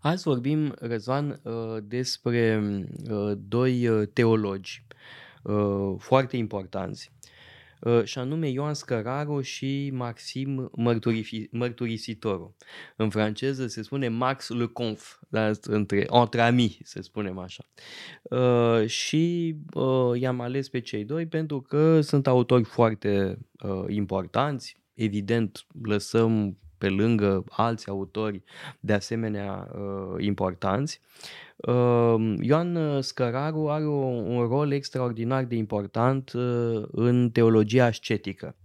Azi vorbim, Răzvan, uh, despre uh, doi uh, teologi foarte importanți, și anume Ioan Scăraru și Maxim Mărturisitorul. În franceză se spune Max le Conf, da, între, entre amis, să spunem așa. Și i-am ales pe cei doi pentru că sunt autori foarte importanți, evident lăsăm pe lângă alți autori de asemenea uh, importanți. Uh, Ioan Scăraru are o, un rol extraordinar de important uh, în teologia ascetică.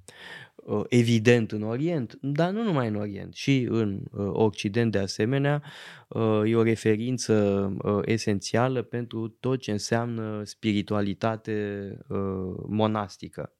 Uh, evident în Orient, dar nu numai în Orient, și în uh, Occident de asemenea, uh, e o referință uh, esențială pentru tot ce înseamnă spiritualitate uh, monastică.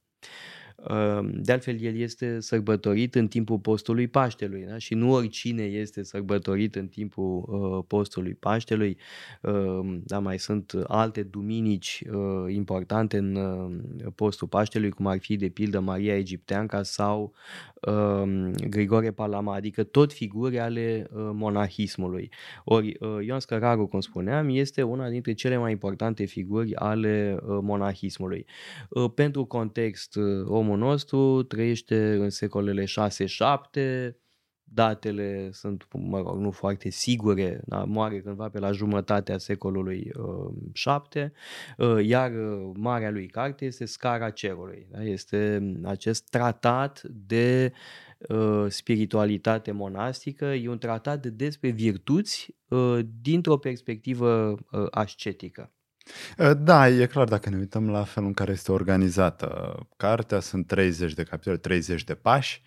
De altfel, el este sărbătorit în timpul postului Paștelui da? și nu oricine este sărbătorit în timpul uh, postului Paștelui. Uh, da, mai sunt alte duminici uh, importante în uh, postul Paștelui, cum ar fi de pildă Maria Egipteanca sau uh, Grigore Palama, adică tot figuri ale uh, monahismului. Ori uh, Ioan Scăraru, cum spuneam, este una dintre cele mai importante figuri ale uh, monahismului. Uh, pentru context, uh, omul omul nostru trăiește în secolele 6-7, datele sunt, mă rog, nu foarte sigure, dar moare cândva pe la jumătatea secolului uh, 7, uh, iar uh, marea lui carte este Scara Cerului. Da? Este acest tratat de uh, spiritualitate monastică, e un tratat despre virtuți uh, dintr-o perspectivă uh, ascetică. Ă, da, e clar dacă ne uităm la felul în care este organizată cartea, sunt 30 de capitole, 30 de pași.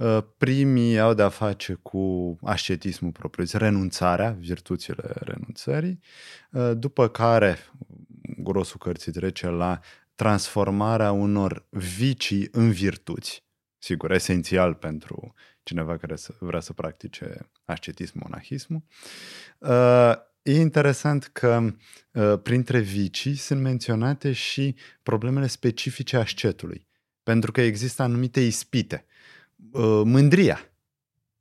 Ă, primii au de-a face cu ascetismul propriu renunțarea, virtuțile renunțării, ă, după care grosul cărții trece la transformarea unor vicii în virtuți, sigur, esențial pentru cineva care vrea să practice ascetism, monahismul. E interesant că uh, printre vicii sunt menționate și problemele specifice ascetului, pentru că există anumite ispite. Uh, mândria,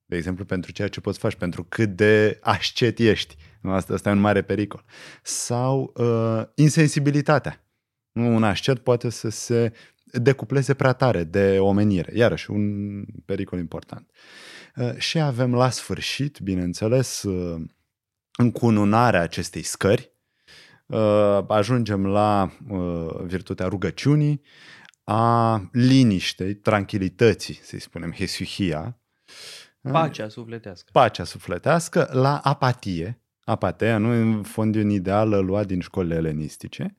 de exemplu, pentru ceea ce poți face, pentru cât de ascet ești. Asta, asta e un mare pericol. Sau uh, insensibilitatea. Un ascet poate să se decupleze prea tare de omenire. Iarăși, un pericol important. Uh, și avem la sfârșit, bineînțeles, uh, încununarea acestei scări, uh, ajungem la uh, virtutea rugăciunii, a liniștei, tranquilității, să-i spunem, hesuhia. Pacea sufletească. Pacea sufletească, la apatie, apatia, nu în fond un ideal luat din școlile elenistice,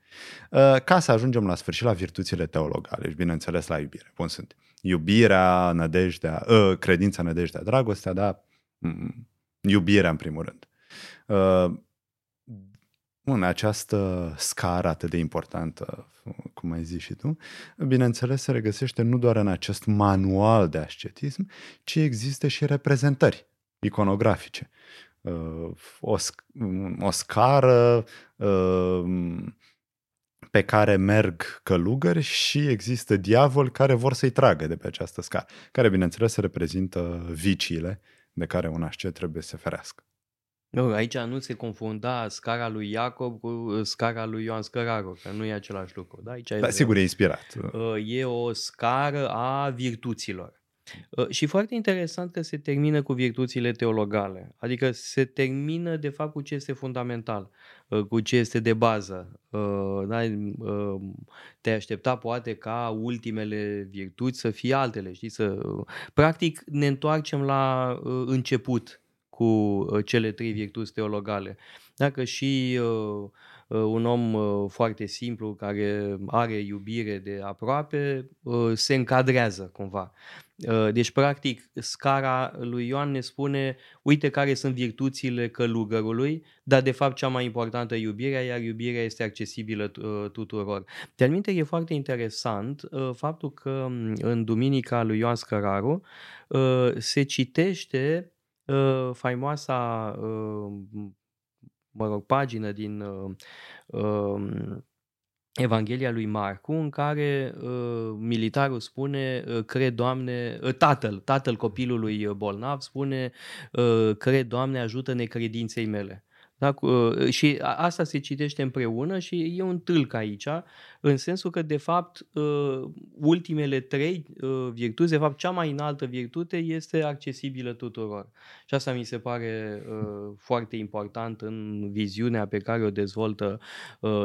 uh, ca să ajungem la sfârșit la virtuțile teologale și bineînțeles la iubire. Bun, sunt iubirea, nădejdea, credința, nădejdea, dragostea, dar mm, iubirea în primul rând. Uh, în această scară atât de importantă, cum ai zis și tu, bineînțeles se regăsește nu doar în acest manual de ascetism, ci există și reprezentări iconografice. Uh, o, o scară uh, pe care merg călugări și există diavol care vor să-i tragă de pe această scară, care bineînțeles reprezintă viciile de care un ascet trebuie să se ferească. Nu, aici nu se confunda scara lui Iacob cu uh, scara lui Ioan Scăraru, că nu e același lucru. Da, aici da sigur, e inspirat. Uh, e o scară a virtuților. Uh, și foarte interesant că se termină cu virtuțile teologale, adică se termină de fapt cu ce este fundamental, cu ce este de bază. Da? Te aștepta poate ca ultimele virtuți să fie altele, știi? Să... Practic ne întoarcem la început cu uh, cele trei virtuți teologale. Dacă și uh, uh, un om uh, foarte simplu care are iubire de aproape uh, se încadrează cumva. Uh, deci, practic, scara lui Ioan ne spune, uite care sunt virtuțile călugărului, dar de fapt cea mai importantă iubirea, iar iubirea este accesibilă uh, tuturor. De minte, e foarte interesant uh, faptul că um, în Duminica lui Ioan Scăraru uh, se citește uh, faimoasa, uh, mă rog, pagină din uh, uh, Evanghelia lui Marcu, în care uh, militarul spune, uh, cred, Doamne, uh, tatăl, tatăl copilului bolnav spune, uh, cred, Doamne, ajută-ne credinței mele. Da? Ă, și asta se citește împreună și e un tâlc aici, în sensul că, de fapt, ă, ultimele trei ă, virtuți, de fapt, cea mai înaltă virtute este accesibilă tuturor. Și asta mi se pare foarte important în viziunea pe care o dezvoltă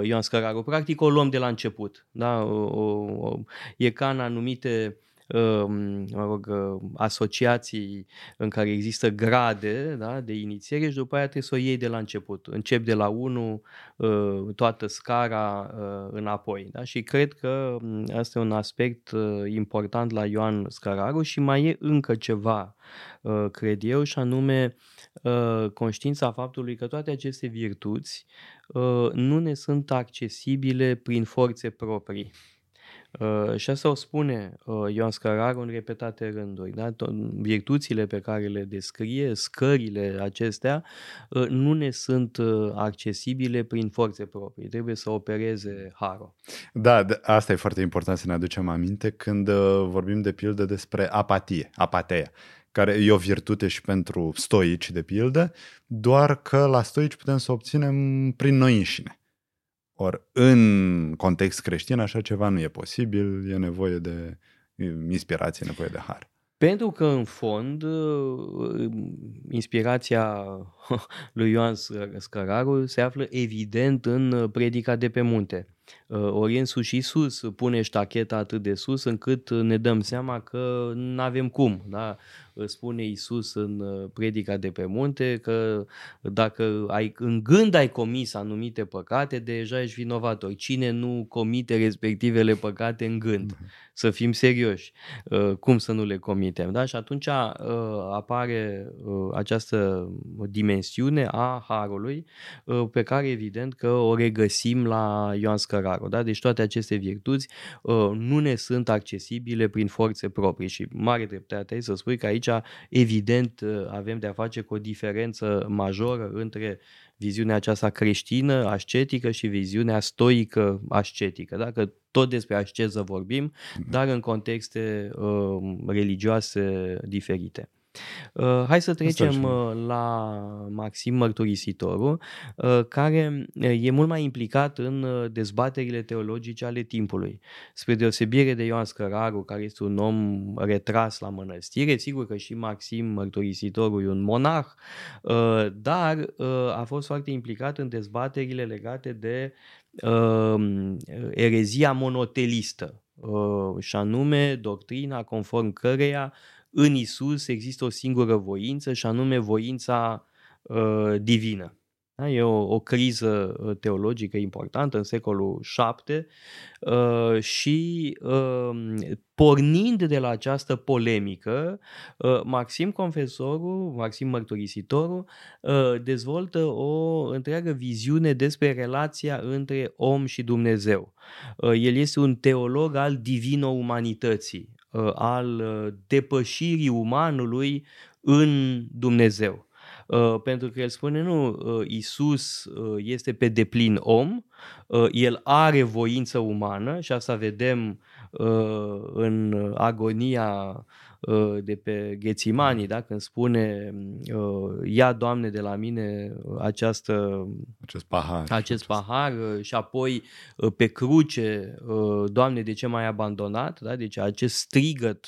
Ioan Scăraru. Practic, o luăm de la început. Da? O, o, e ca în anumite mă rog, uh, asociații în care există grade da, de inițiere și după aia trebuie să o iei de la început. Încep de la 1, uh, toată scara uh, înapoi. Da? Și cred că asta e un aspect important la Ioan Scararu și mai e încă ceva, cred eu, și anume conștiința faptului că toate aceste virtuți nu ne sunt accesibile prin forțe proprii. Uh, și asta o spune uh, Ioan Scăraru în repetate rânduri. Da? Virtuțile pe care le descrie, scările acestea, uh, nu ne sunt uh, accesibile prin forțe proprii. Trebuie să opereze harul. Da, asta e foarte important să ne aducem aminte când uh, vorbim de pildă despre apatie, apateia care e o virtute și pentru stoici, de pildă, doar că la stoici putem să obținem prin noi înșine. Ori în context creștin așa ceva nu e posibil, e nevoie de inspirație, e nevoie de har. Pentru că, în fond, inspirația lui Ioan Scăraru se află evident în predica de pe munte. Ori însuși Iisus pune ștacheta atât de sus încât ne dăm seama că nu avem cum. Da? Spune Isus în uh, predica de pe munte că dacă ai, în gând ai comis anumite păcate, deja ești vinovator. Cine nu comite respectivele păcate în gând? Mhm. Să fim serioși. Uh, cum să nu le comitem? Da? Și atunci uh, apare această dimensiune a Harului pe care evident că o regăsim la Ioan Scăraru. Da? Deci toate aceste virtuți nu ne sunt accesibile prin forțe proprii și mare dreptate să spui că aici evident, uh, avem de-a face cu o diferență majoră între viziunea aceasta creștină, ascetică și viziunea stoică, ascetică. Dacă tot despre asceză vorbim, mhm. dar în contexte uh, religioase diferite. Uh, hai să trecem uh, la Maxim Mărturisitorul, uh, care e mult mai implicat în dezbaterile teologice ale timpului. Spre deosebire de Ioan Scăraru, care este un om retras la mănăstire, sigur că și Maxim Mărturisitorul e un monah, dar a fost foarte implicat în dezbaterile legate de erezia monotelistă, și anume doctrina conform căreia în Isus există o singură voință și anume voința uh, divină. Da? E o, o criză uh, teologică importantă în secolul VII uh, și uh, pornind de la această polemică, uh, Maxim Confesorul, Maxim Mărturisitorul, uh, dezvoltă o întreagă viziune despre relația între om și Dumnezeu. Uh, el este un teolog al divino-umanității, Uh, al uh, depășirii umanului în Dumnezeu. Uh, pentru că el spune, nu, Isus este pe deplin om, el are voință umană și asta vedem în agonia Uh, de pe Ghețimanii, da? când spune uh, ia, Doamne, de la mine această, acest pahar, acest acest pahar uh, și apoi pe cruce, Doamne, de ce m-ai abandonat? Da? Deci acest strigăt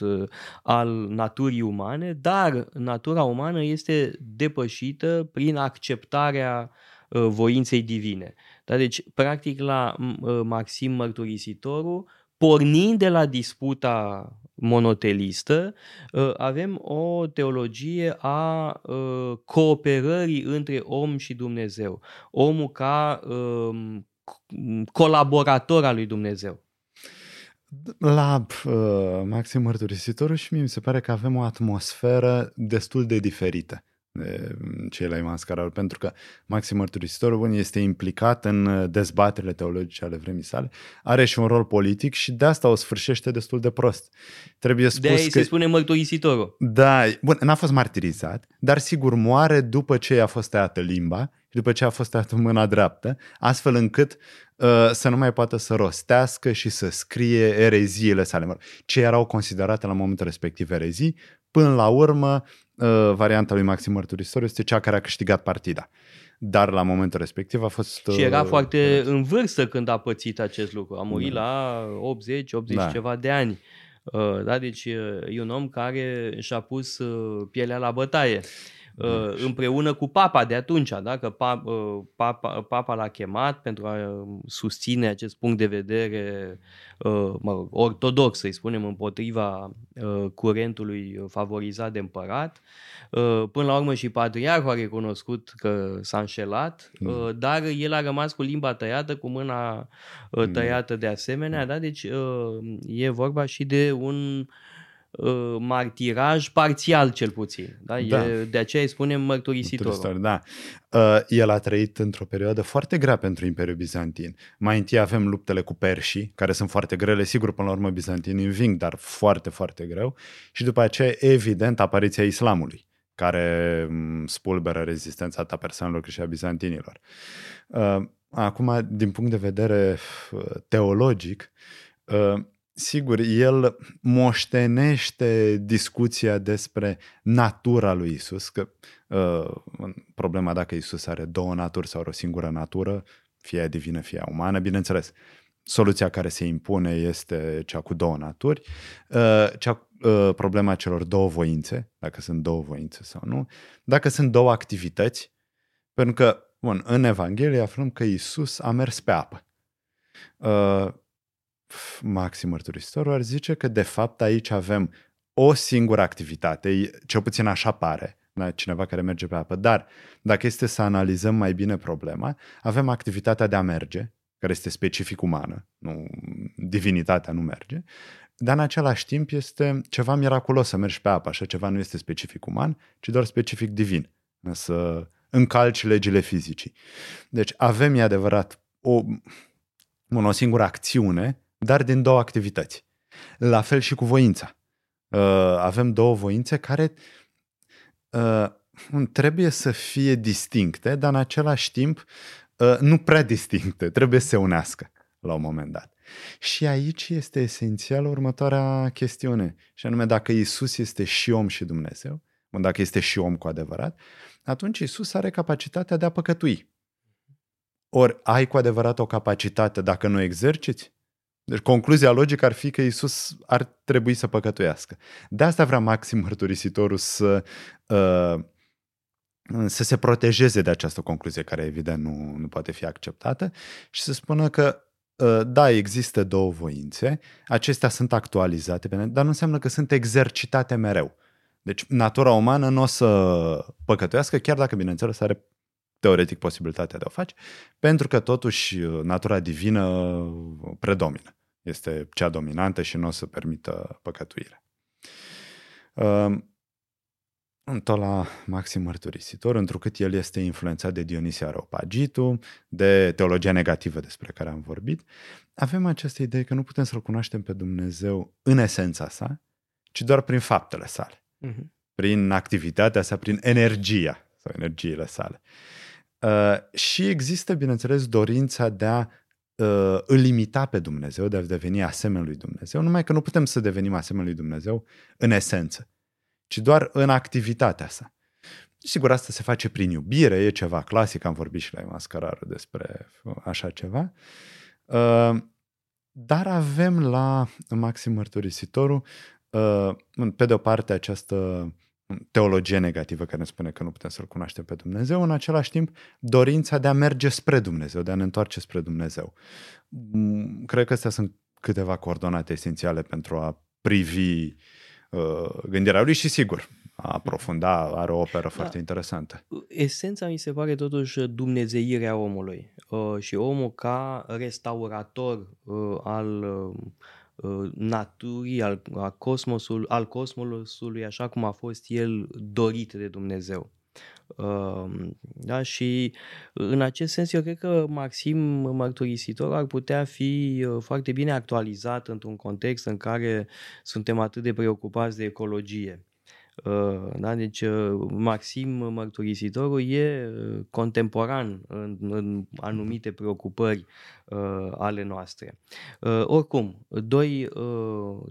al naturii umane, dar natura umană este depășită prin acceptarea voinței divine. Da? Deci, practic, la Maxim Mărturisitorul, pornind de la disputa monotelistă, ă, avem o teologie a ă, cooperării între om și Dumnezeu. Omul ca ă, colaborator al lui Dumnezeu. La uh, Maxim Mărturisitorul și mie mi se pare că avem o atmosferă destul de diferită de cei la Iman Scararul, pentru că Maxim Mărturisitorul bun, este implicat în dezbaterile teologice ale vremii sale, are și un rol politic și de asta o sfârșește destul de prost. Trebuie spus de că... se spune mărturisitorul. Da, bun, n-a fost martirizat, dar sigur moare după ce i-a fost tăiată limba și după ce a fost tăiată mâna dreaptă, astfel încât uh, să nu mai poată să rostească și să scrie ereziile sale. Ce erau considerate la momentul respectiv erezii, până la urmă uh, varianta lui Maxim Mărturisitor este cea care a câștigat partida. Dar la momentul respectiv a fost... Uh, și era foarte în vârstă când a pățit acest lucru. A murit da. la 80, 80 da. ceva de ani. Uh, da, deci uh, e un om care și-a pus uh, pielea la bătaie. Uh, împreună cu papa de atunci, da? că uh, papa, papa l-a chemat pentru a uh, susține acest punct de vedere mă rog, ortodox, să-i spunem, împotriva curentului favorizat de împărat. Până la urmă și patriarhul a recunoscut că s-a înșelat, mm. dar el a rămas cu limba tăiată, cu mâna mm. tăiată de asemenea, da? deci e vorba și de un uh, martiraj parțial cel puțin. Da? da. E, de aceea îi spunem mărturisitor. Da. Uh, el a trăit într-o perioadă foarte grea pentru Imperiul Bizantin. Mai întâi avem luptele cu perșii, care sunt foarte grele, sigur până la urmă bizantinii înving, dar foarte, foarte greu. Și după aceea, evident, apariția islamului care mm, spulberă rezistența ta persoanelor și a bizantinilor. Uh, acum, din punct de vedere uh, teologic, uh, sigur, el moștenește discuția despre natura lui Isus, că uh, problema dacă Isus are două naturi sau o singură natură, fie divină, fie umană, bineînțeles. Soluția care se impune este cea cu două naturi, uh, cea, uh, problema celor două voințe, dacă sunt două voințe sau nu, dacă sunt două activități, pentru că, bun, în Evanghelie aflăm că Isus a mers pe apă. Uh, Maxim Mărturisitorul ar zice că de fapt aici avem o singură activitate, cel puțin așa pare, da, cineva care merge pe apă, dar dacă este să analizăm mai bine problema, avem activitatea de a merge, care este specific umană, nu, divinitatea nu merge, dar în același timp este ceva miraculos să mergi pe apă, așa ceva nu este specific uman, ci doar specific divin, să încalci legile fizicii. Deci avem, e adevărat, o, o singură acțiune dar din două activități. La fel și cu voința. Uh, avem două voințe care uh, trebuie să fie distincte, dar în același timp uh, nu prea distincte, trebuie să se unească la un moment dat. Și aici este esențial următoarea chestiune, și anume dacă Isus este și om și Dumnezeu, dacă este și om cu adevărat, atunci Isus are capacitatea de a păcătui. Ori ai cu adevărat o capacitate dacă nu exerciți? Deci concluzia logică ar fi că Isus ar trebui să păcătuiască. De asta vrea Maxim Mărturisitorul să, uh, să se protejeze de această concluzie, care evident nu, nu poate fi acceptată, și să spună că uh, da, există două voințe, acestea sunt actualizate, dar nu înseamnă că sunt exercitate mereu. Deci natura umană nu o să păcătuiască, chiar dacă, bineînțeles, are teoretic posibilitatea de a o face, pentru că totuși natura divină predomină. Este cea dominantă și nu o să permită păcătuire. Ehm, tot la Maxim Mărturisitor, întrucât el este influențat de Dionisia Areopagitu, de teologia negativă despre care am vorbit, avem această idee că nu putem să-L cunoaștem pe Dumnezeu în esența sa, ci doar prin faptele sale, uh-huh. prin activitatea sa, prin energia sau energiile sale. Uh, și există, bineînțeles, dorința de a uh, îl limita pe Dumnezeu, de a deveni asemenea lui Dumnezeu, numai că nu putem să devenim asemenea lui Dumnezeu în esență, ci doar în activitatea sa. Sigur, asta se face prin iubire, e ceva clasic, am vorbit și la Mascarară despre așa ceva, uh, dar avem la Maxim Mărturisitorul, uh, pe de o parte, această teologie negativă care ne spune că nu putem să-L cunoaștem pe Dumnezeu, în același timp dorința de a merge spre Dumnezeu, de a ne întoarce spre Dumnezeu. Mm, cred că astea sunt câteva coordonate esențiale pentru a privi uh, gândirea lui și sigur, a aprofunda, are o operă da. foarte interesantă. Esența mi se pare totuși dumnezeirea omului uh, și omul ca restaurator uh, al uh, Uh, naturii, al, a cosmosul, al cosmosului așa cum a fost el dorit de Dumnezeu. Da? Și în acest sens eu cred că Maxim Mărturisitor ar putea fi foarte bine actualizat într-un context în care suntem atât de preocupați de ecologie. Da? Deci Maxim Mărturisitorul e contemporan în, în anumite preocupări ale noastre. Oricum, doi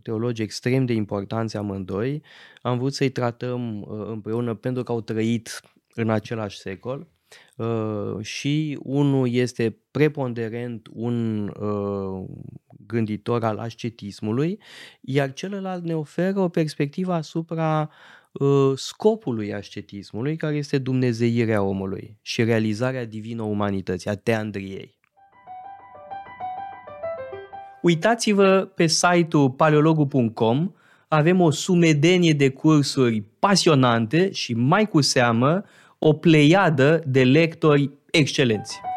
teologi extrem de importanți amândoi, am vrut să-i tratăm împreună pentru că au trăit în același secol uh, și unul este preponderent un uh, gânditor al ascetismului, iar celălalt ne oferă o perspectivă asupra uh, scopului ascetismului, care este dumnezeirea omului și realizarea divină umanității, a teandriei. Uitați-vă pe site-ul paleologu.com, avem o sumedenie de cursuri pasionante și mai cu seamă o pleiadă de lectori excelenți.